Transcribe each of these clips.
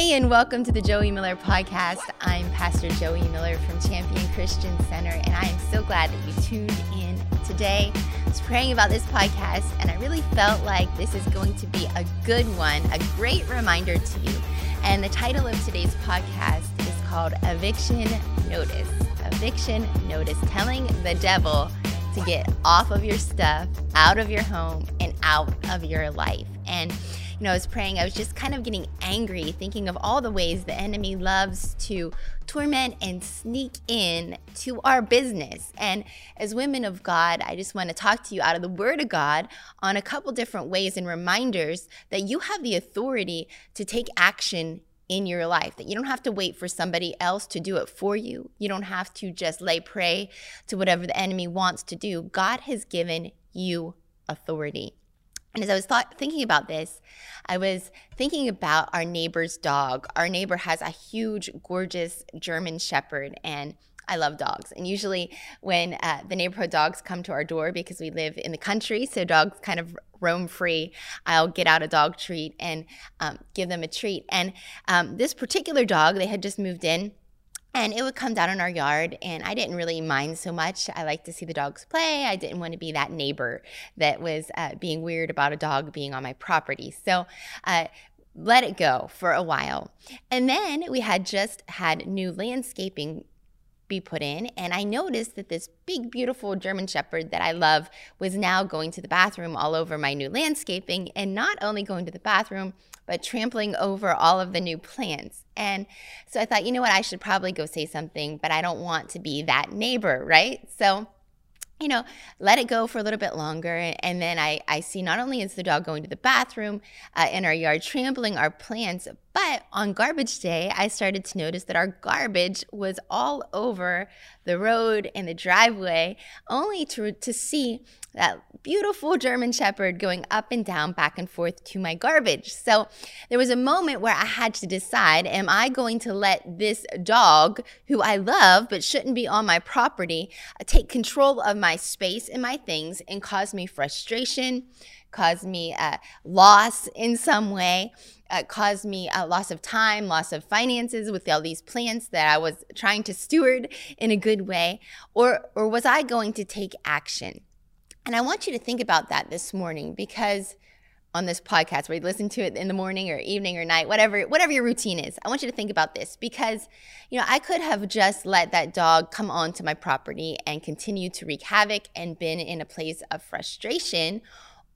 Hey, and welcome to the Joey Miller podcast. I'm Pastor Joey Miller from Champion Christian Center, and I am so glad that you tuned in today. I was praying about this podcast, and I really felt like this is going to be a good one, a great reminder to you. And the title of today's podcast is called Eviction Notice. Eviction Notice, telling the devil to get off of your stuff, out of your home, and out of your life. And know, I was praying, I was just kind of getting angry, thinking of all the ways the enemy loves to torment and sneak in to our business. And as women of God, I just want to talk to you out of the Word of God on a couple different ways and reminders that you have the authority to take action in your life, that you don't have to wait for somebody else to do it for you. You don't have to just lay prey to whatever the enemy wants to do. God has given you authority. And as I was thought, thinking about this, I was thinking about our neighbor's dog. Our neighbor has a huge, gorgeous German Shepherd, and I love dogs. And usually, when uh, the neighborhood dogs come to our door, because we live in the country, so dogs kind of roam free, I'll get out a dog treat and um, give them a treat. And um, this particular dog, they had just moved in and it would come down in our yard and i didn't really mind so much. I like to see the dogs play. I didn't want to be that neighbor that was uh, being weird about a dog being on my property. So uh, let it go for a while. And then we had just had new landscaping be put in. And I noticed that this big, beautiful German Shepherd that I love was now going to the bathroom all over my new landscaping and not only going to the bathroom, but trampling over all of the new plants. And so I thought, you know what, I should probably go say something, but I don't want to be that neighbor, right? So you know, let it go for a little bit longer. And then I, I see not only is the dog going to the bathroom uh, in our yard, trampling our plants, but on garbage day, I started to notice that our garbage was all over the road and the driveway, only to, to see that beautiful German Shepherd going up and down, back and forth to my garbage. So there was a moment where I had to decide am I going to let this dog, who I love but shouldn't be on my property, uh, take control of my space and my things and cause me frustration? cause me a loss in some way, uh, caused me a loss of time, loss of finances with all these plants that I was trying to steward in a good way, or or was I going to take action? And I want you to think about that this morning because on this podcast where you listen to it in the morning or evening or night whatever whatever your routine is i want you to think about this because you know i could have just let that dog come onto my property and continue to wreak havoc and been in a place of frustration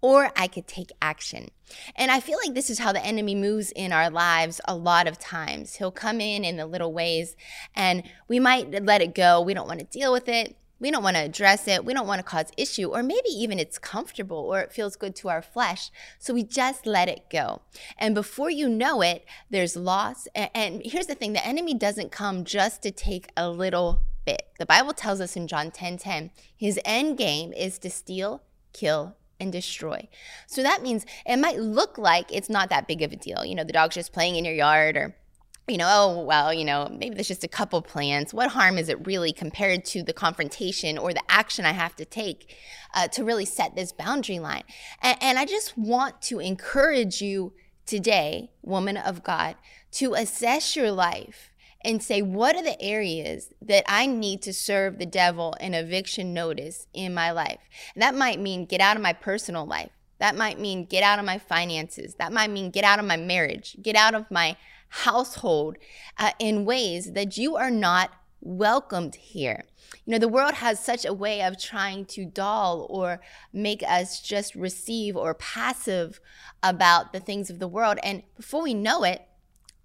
or I could take action. And I feel like this is how the enemy moves in our lives a lot of times. He'll come in in the little ways and we might let it go. We don't want to deal with it. We don't want to address it. We don't want to cause issue, or maybe even it's comfortable or it feels good to our flesh. So we just let it go. And before you know it, there's loss. And here's the thing the enemy doesn't come just to take a little bit. The Bible tells us in John 10 10, his end game is to steal, kill, and destroy. So that means it might look like it's not that big of a deal. You know, the dog's just playing in your yard or you know, oh, well, you know, maybe there's just a couple plants. What harm is it really compared to the confrontation or the action I have to take uh, to really set this boundary line? And, and I just want to encourage you today, woman of God, to assess your life and say, what are the areas that I need to serve the devil an eviction notice in my life? And that might mean get out of my personal life. That might mean get out of my finances. That might mean get out of my marriage, get out of my household uh, in ways that you are not welcomed here. You know, the world has such a way of trying to dull or make us just receive or passive about the things of the world. And before we know it,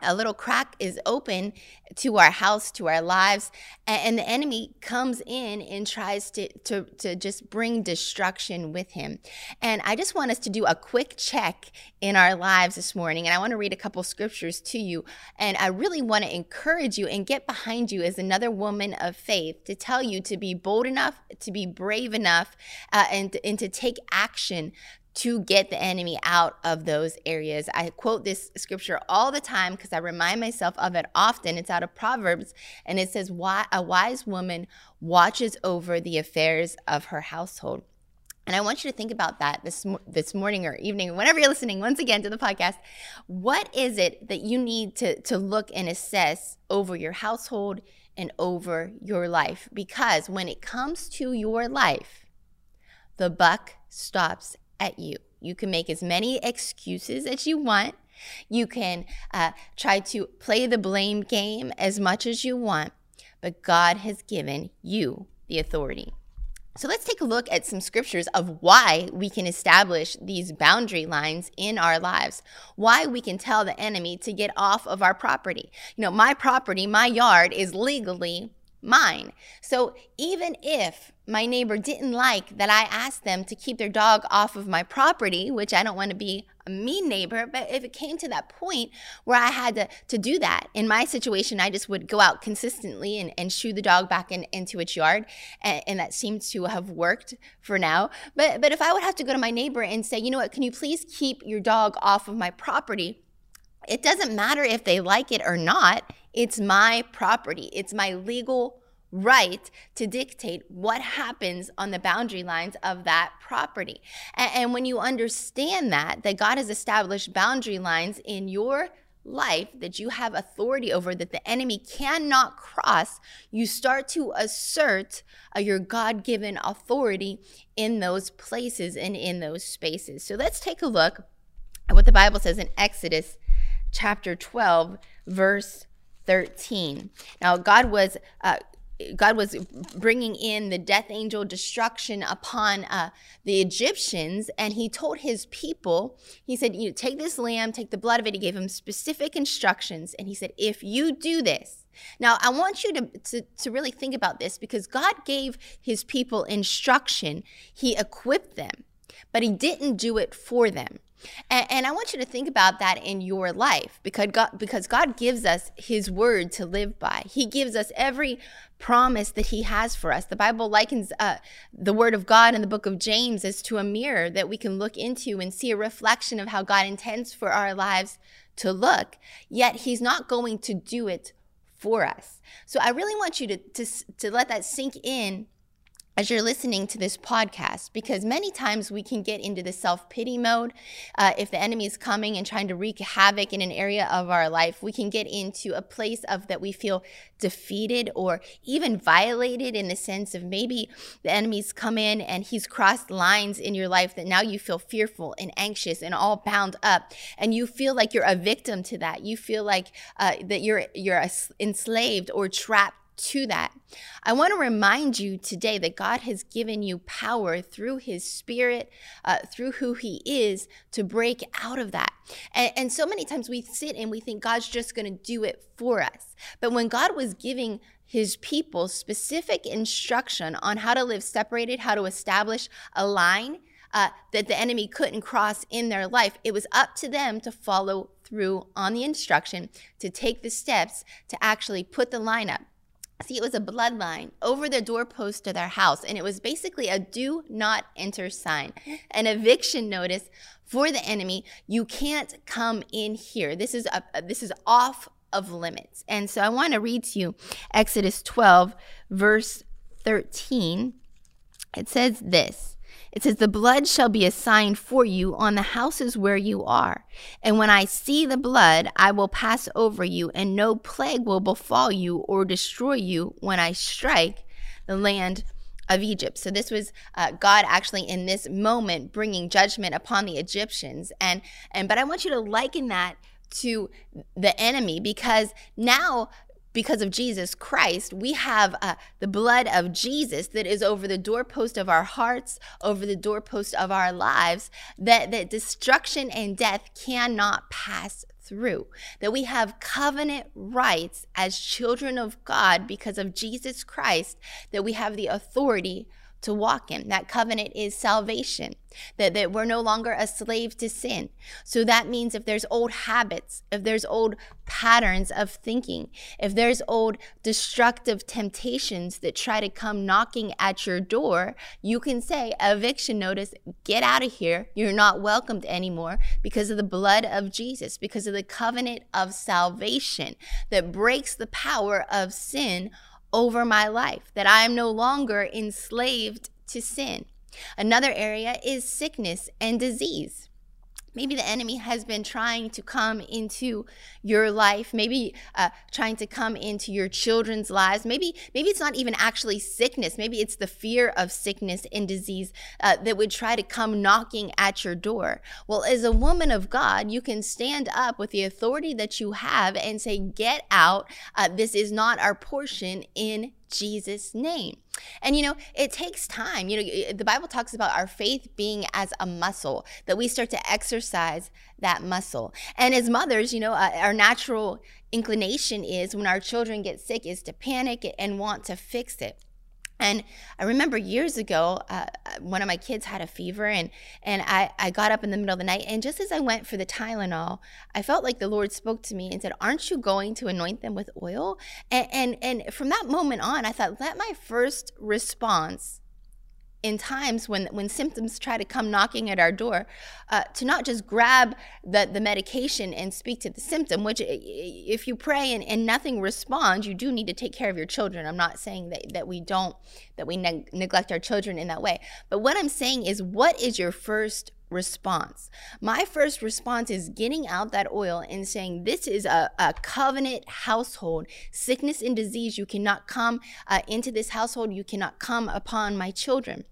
a little crack is open to our house, to our lives, and, the enemy comes in and tries to, to, to just bring destruction with him. And I just want us to do a quick check in our lives this morning. And I want to read a couple scriptures to you. And I really want to encourage you and get behind you as another woman of faith to tell you to be bold enough, to be brave enough, uh, and, and to take action to get the enemy out of those areas. I quote this scripture all the time because I remind myself of it often. It's out of Proverbs, and it says, A wise woman watches over the affairs of her household. And I want you to think about that this this morning or evening, whenever you're listening once again to the podcast. What is it that you need to to look and assess over your household and over your life? Because when it comes to your life, the buck stops at you. You can make as many excuses as you want. You can uh, try to play the blame game as much as you want, but God has given you the authority. So let's take a look at some scriptures of why we can establish these boundary lines in our lives, why we can tell the enemy to get off of our property. You know, my property, my yard is legally mine. So even if my neighbor didn't like that I asked them to keep their dog off of my property, which I don't want to be a mean neighbor, but if it came to that point where I had to, to do that, in my situation, I just would go out consistently and, and shoo the dog back in, into its yard. And, and that seemed to have worked for now. But, but if I would have to go to my neighbor and say, you know what, can you please keep your dog off of my property? It doesn't matter if they like it or not. It's my property. It's my legal right to dictate what happens on the boundary lines of that property. And, and, when you understand that, that God has established boundary lines in your life that you have authority over that the enemy cannot cross, you start to assert uh, your God given authority in those places and in those spaces. So let's take a look at what the Bible says in Exodus chapter 12, verse 13. Now, God was uh, God was bringing in the death angel destruction upon uh, the Egyptians, and he told his people, he said, You take this lamb, take the blood of it. He gave them specific instructions, and he said, If you do this, now I want you to, to, to really think about this because God gave his people instruction, he equipped them, but he didn't do it for them. And, and, I want you to think about that in your life because God, because God gives us His word to live by. He gives us every promise that He has for us. The Bible likens uh, the word of God in the book of James as to a mirror that we can look into and see a reflection of how God intends for our lives to look. Yet He's not going to do it for us. So I really want you to, to, to let that sink in as you're listening to this podcast because many times we can get into the self pity mode. Uh, if the enemy is coming and trying to wreak havoc in an area of our life, we can get into a place of that we feel defeated or even violated in the sense of maybe the enemy's come in and he's crossed lines in your life that now you feel fearful and anxious and all bound up and you feel like you're a victim to that you feel like uh, that you're you're enslaved or trapped to that. I want to remind you today that God has given you power through His Spirit, uh, through who He is, to break out of that. And, and so many times we sit and we think God's just going to do it for us. But when God was giving his people specific instruction on how to live separated, how to establish a line uh, that the enemy couldn't cross in their life. It was up to them to follow through on the instruction, to take the steps to actually put the line up. See, it was a bloodline over the doorpost of their house, and it was basically a do not enter sign, an eviction notice for the enemy. You can't come in here. This is a, this is off of limits. And so I want to read to you Exodus 12, verse 13. It says this it says, The blood shall be a sign for you on the houses where you are. And when I see the blood, I will pass over you, and no plague will befall you or destroy you when I strike the land of Egypt. So this was uh, God actually in this moment bringing judgment upon the Egyptians. And and but I want you to liken that to the enemy because now because of Jesus Christ, we have uh, the blood of Jesus that is over the doorpost of our hearts, over the doorpost of our lives, that, that destruction and death cannot pass through. That we have covenant rights as children of God because of Jesus Christ, that we have the authority to walk in. That covenant is salvation, that, that we're no longer a slave to sin. So that means if there's old habits, if there's old patterns of thinking, if there's old destructive temptations that try to come knocking at your door, you can say, eviction notice, get out of here. You're not welcomed anymore because of the blood of Jesus, because of the covenant of salvation that breaks the power of sin over my life, that I am no longer enslaved to sin. Another area is sickness and disease. Maybe the enemy has been trying to come into your life, maybe uh, trying to come into your children's lives. Maybe, maybe it's not even actually sickness. Maybe it's the fear of sickness and disease uh, that would try to come knocking at your door. Well, as a woman of God, you can stand up with the authority that you have and say, Get out. Uh, this is not our portion in Jesus' name. And you know, it takes time. You know, the Bible talks about our faith being as a muscle, that we start to exercise that muscle. And as mothers, you know, uh, our natural inclination is when our children get sick is to panic and want to fix it. And I remember years ago, uh, one of my kids had a fever, and and I, I got up in the middle of the night, and just as I went for the Tylenol, I felt like the Lord spoke to me and said, "Aren't you going to anoint them with oil?" And and, and from that moment on, I thought, let my first response in times when when symptoms try to come knocking at our door uh, to not just grab the, the medication and speak to the symptom which if you pray and, and nothing responds you do need to take care of your children. I'm not saying that, that we don't that we neg- neglect our children in that way. But what i'm saying is what is your first response. My first response is getting out that oil and saying, This is a, a covenant household. Sickness and disease, you cannot come uh, into this household, you cannot come upon my children.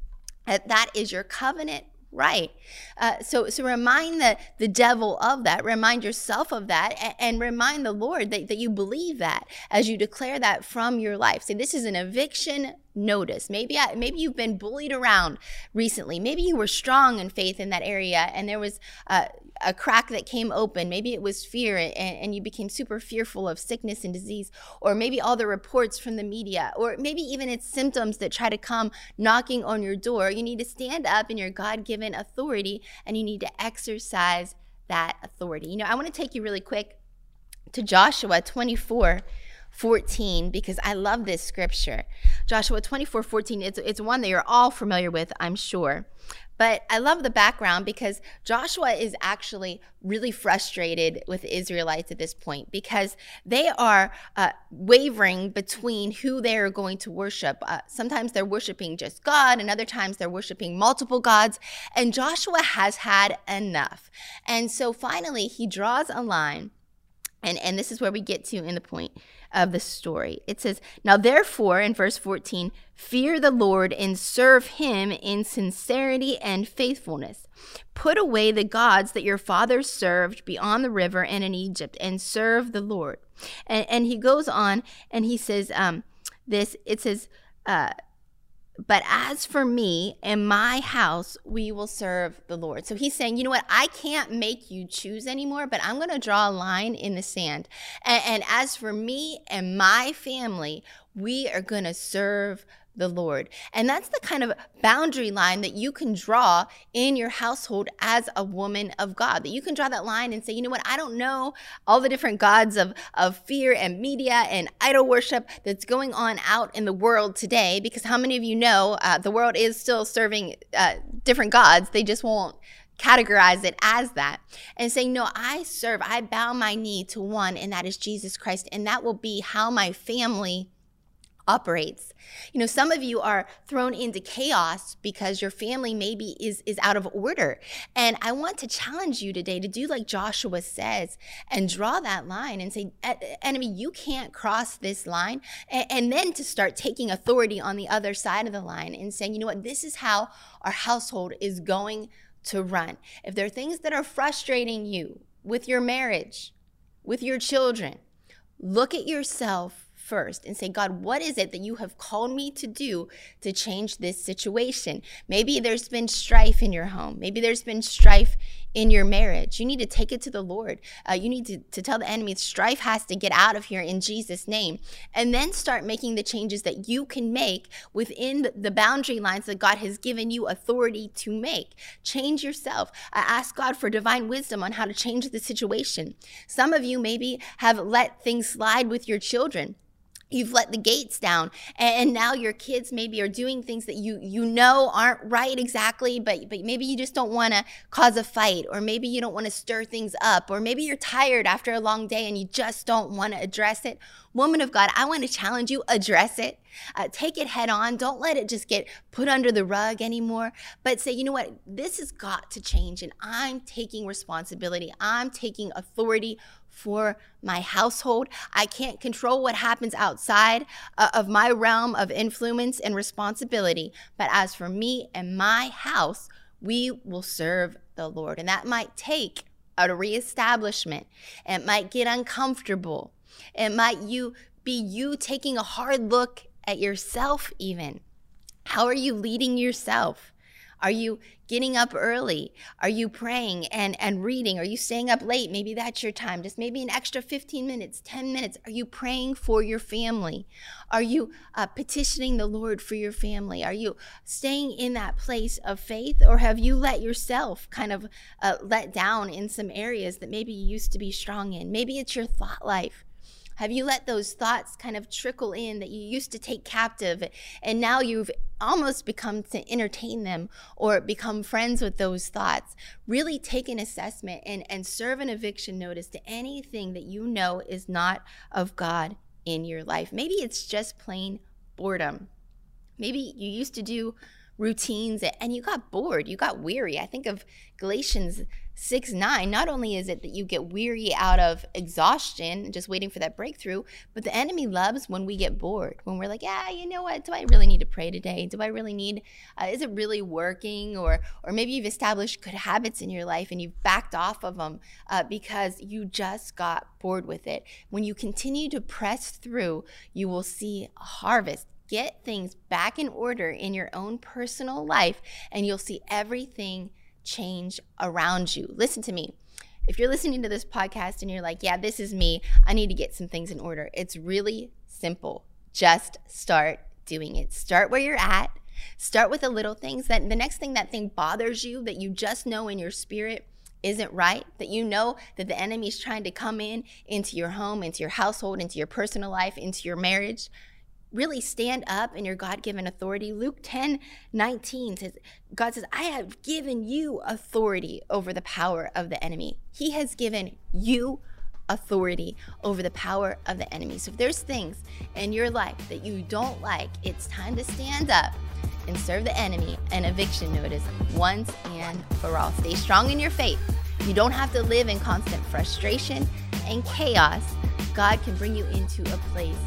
That is your covenant right. Uh, so, so remind the, the devil of that, remind yourself of that, and, and remind the Lord that, that you believe that as you declare that from your life. Say, this is an eviction notice. Maybe I, maybe you've been bullied around recently. Maybe you were strong in faith in that area, and there was uh, a crack that came open. Maybe it was fear, and, and you became super fearful of sickness and disease, or maybe all the reports from the media, or maybe even it's symptoms that try to come knocking on your door. You need to stand up in your God-given authority, and you need to exercise that authority. You know, I want to take you really quick to Joshua 24 14 because I love this scripture. Joshua 24 14, it's, it's one that you're all familiar with, I'm sure. But I love the background because Joshua is actually really frustrated with Israelites at this point because they are uh, wavering between who they are going to worship. Uh, sometimes they're worshiping just God, and other times they're worshiping multiple gods. And Joshua has had enough. And so finally, he draws a line. And, and this is where we get to in the point of the story. It says, Now therefore, in verse 14, fear the Lord and serve him in sincerity and faithfulness. Put away the gods that your fathers served beyond the river and in Egypt and serve the Lord. And, and he goes on and he says, um, This, it says, uh, but as for me and my house, we will serve the Lord. So he's saying, you know what? I can't make you choose anymore, but I'm going to draw a line in the sand. And, and as for me and my family, we are going to serve the Lord. And that's the kind of boundary line that you can draw in your household as a woman of God. That you can draw that line and say, you know what, I don't know all the different gods of, of fear and media and idol worship that's going on out in the world today. Because how many of you know uh, the world is still serving uh, different gods? They just won't categorize it as that and saying, No, I serve, I bow my knee to one, and that is Jesus Christ. And that will be how my family operates. You know, some of you are thrown into chaos because your family maybe is is out of order. And I want to challenge you today to do like Joshua says and draw that line and say, enemy, you can't cross this line. And, and then to start taking authority on the other side of the line and saying, you know what, this is how our household is going to run. If there are things that are frustrating you with your marriage, with your children, look at yourself first and say, God, what is it that you have called me to do to change this situation? Maybe there's been strife in your home. Maybe there's been strife in your marriage. You need to take it to the Lord. Uh, you need to, to tell the enemy strife has to get out of here in Jesus' name. And then start making the changes that you can make within the boundary lines that God has given you authority to make. Change yourself. Uh, ask God for divine wisdom on how to change the situation. Some of you maybe have let things slide with your children you've let the gates down and now your kids maybe are doing things that you you know aren't right exactly but but maybe you just don't want to cause a fight or maybe you don't want to stir things up or maybe you're tired after a long day and you just don't want to address it. Woman of god i want to challenge you address it. Uh, take it head on. Don't let it just get put under the rug anymore but say you know what? This has got to change and i'm taking responsibility. I'm taking authority for my household. I can't control what happens outside uh, of my realm of influence and responsibility. But as for me and my house, we will serve the Lord. And that might take a reestablishment. It might get uncomfortable. It might you be you taking a hard look at yourself even. How are you leading yourself? Are you getting up early? Are you praying and, and reading? Are you staying up late? Maybe that's your time, just maybe an extra 15 minutes, 10 minutes. Are you praying for your family? Are you uh, petitioning the Lord for your family? Are you staying in that place of faith? Or have you let yourself kind of uh, let down in some areas that maybe you used to be strong in? Maybe it's your thought life. Have you let those thoughts kind of trickle in that you used to take captive and now you've almost become to entertain them or become friends with those thoughts? Really take an assessment and, and serve an eviction notice to anything that you know is not of God in your life. Maybe it's just plain boredom. Maybe you used to do routines and you got bored, you got weary. I think of Galatians 6 9, not only is it that you get weary out of exhaustion, just waiting for that breakthrough, but the enemy loves when we get bored, when we're like, yeah, you know what? Do I really need to pray today? Do I really need, uh, is it really working? Or, or maybe you've established good habits in your life and you've backed off of them uh, because you just got bored with it. When you continue to press through, you will see a harvest get things back in order in your own personal life, and you'll see everything change around you. Listen to me. If you're listening to this podcast and you're like, yeah, this is me, I need to get some things in order, it's really simple. Just start doing it. Start where you're at. Start with the little things that the next thing that thing bothers you that you just know in your spirit isn't right, that you know that the enemy is trying to come in into your home, into your household, into your personal life, into your marriage, really stand up in your God given authority. Luke 10 19 says, God says, I have given you authority over the power of the enemy. He has given you authority over the power of the enemy. So if there's things in your life that you don't like, it's time to stand up and serve the enemy an eviction notice once and for all. Stay strong in your faith. You don't have to live in constant frustration and chaos. God can bring you into a place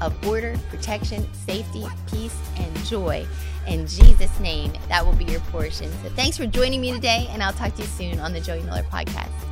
of order, protection, safety, peace, and joy. In Jesus' name, that will be your portion. So thanks for joining me today, and I'll talk to you soon on the Joey Miller Podcast.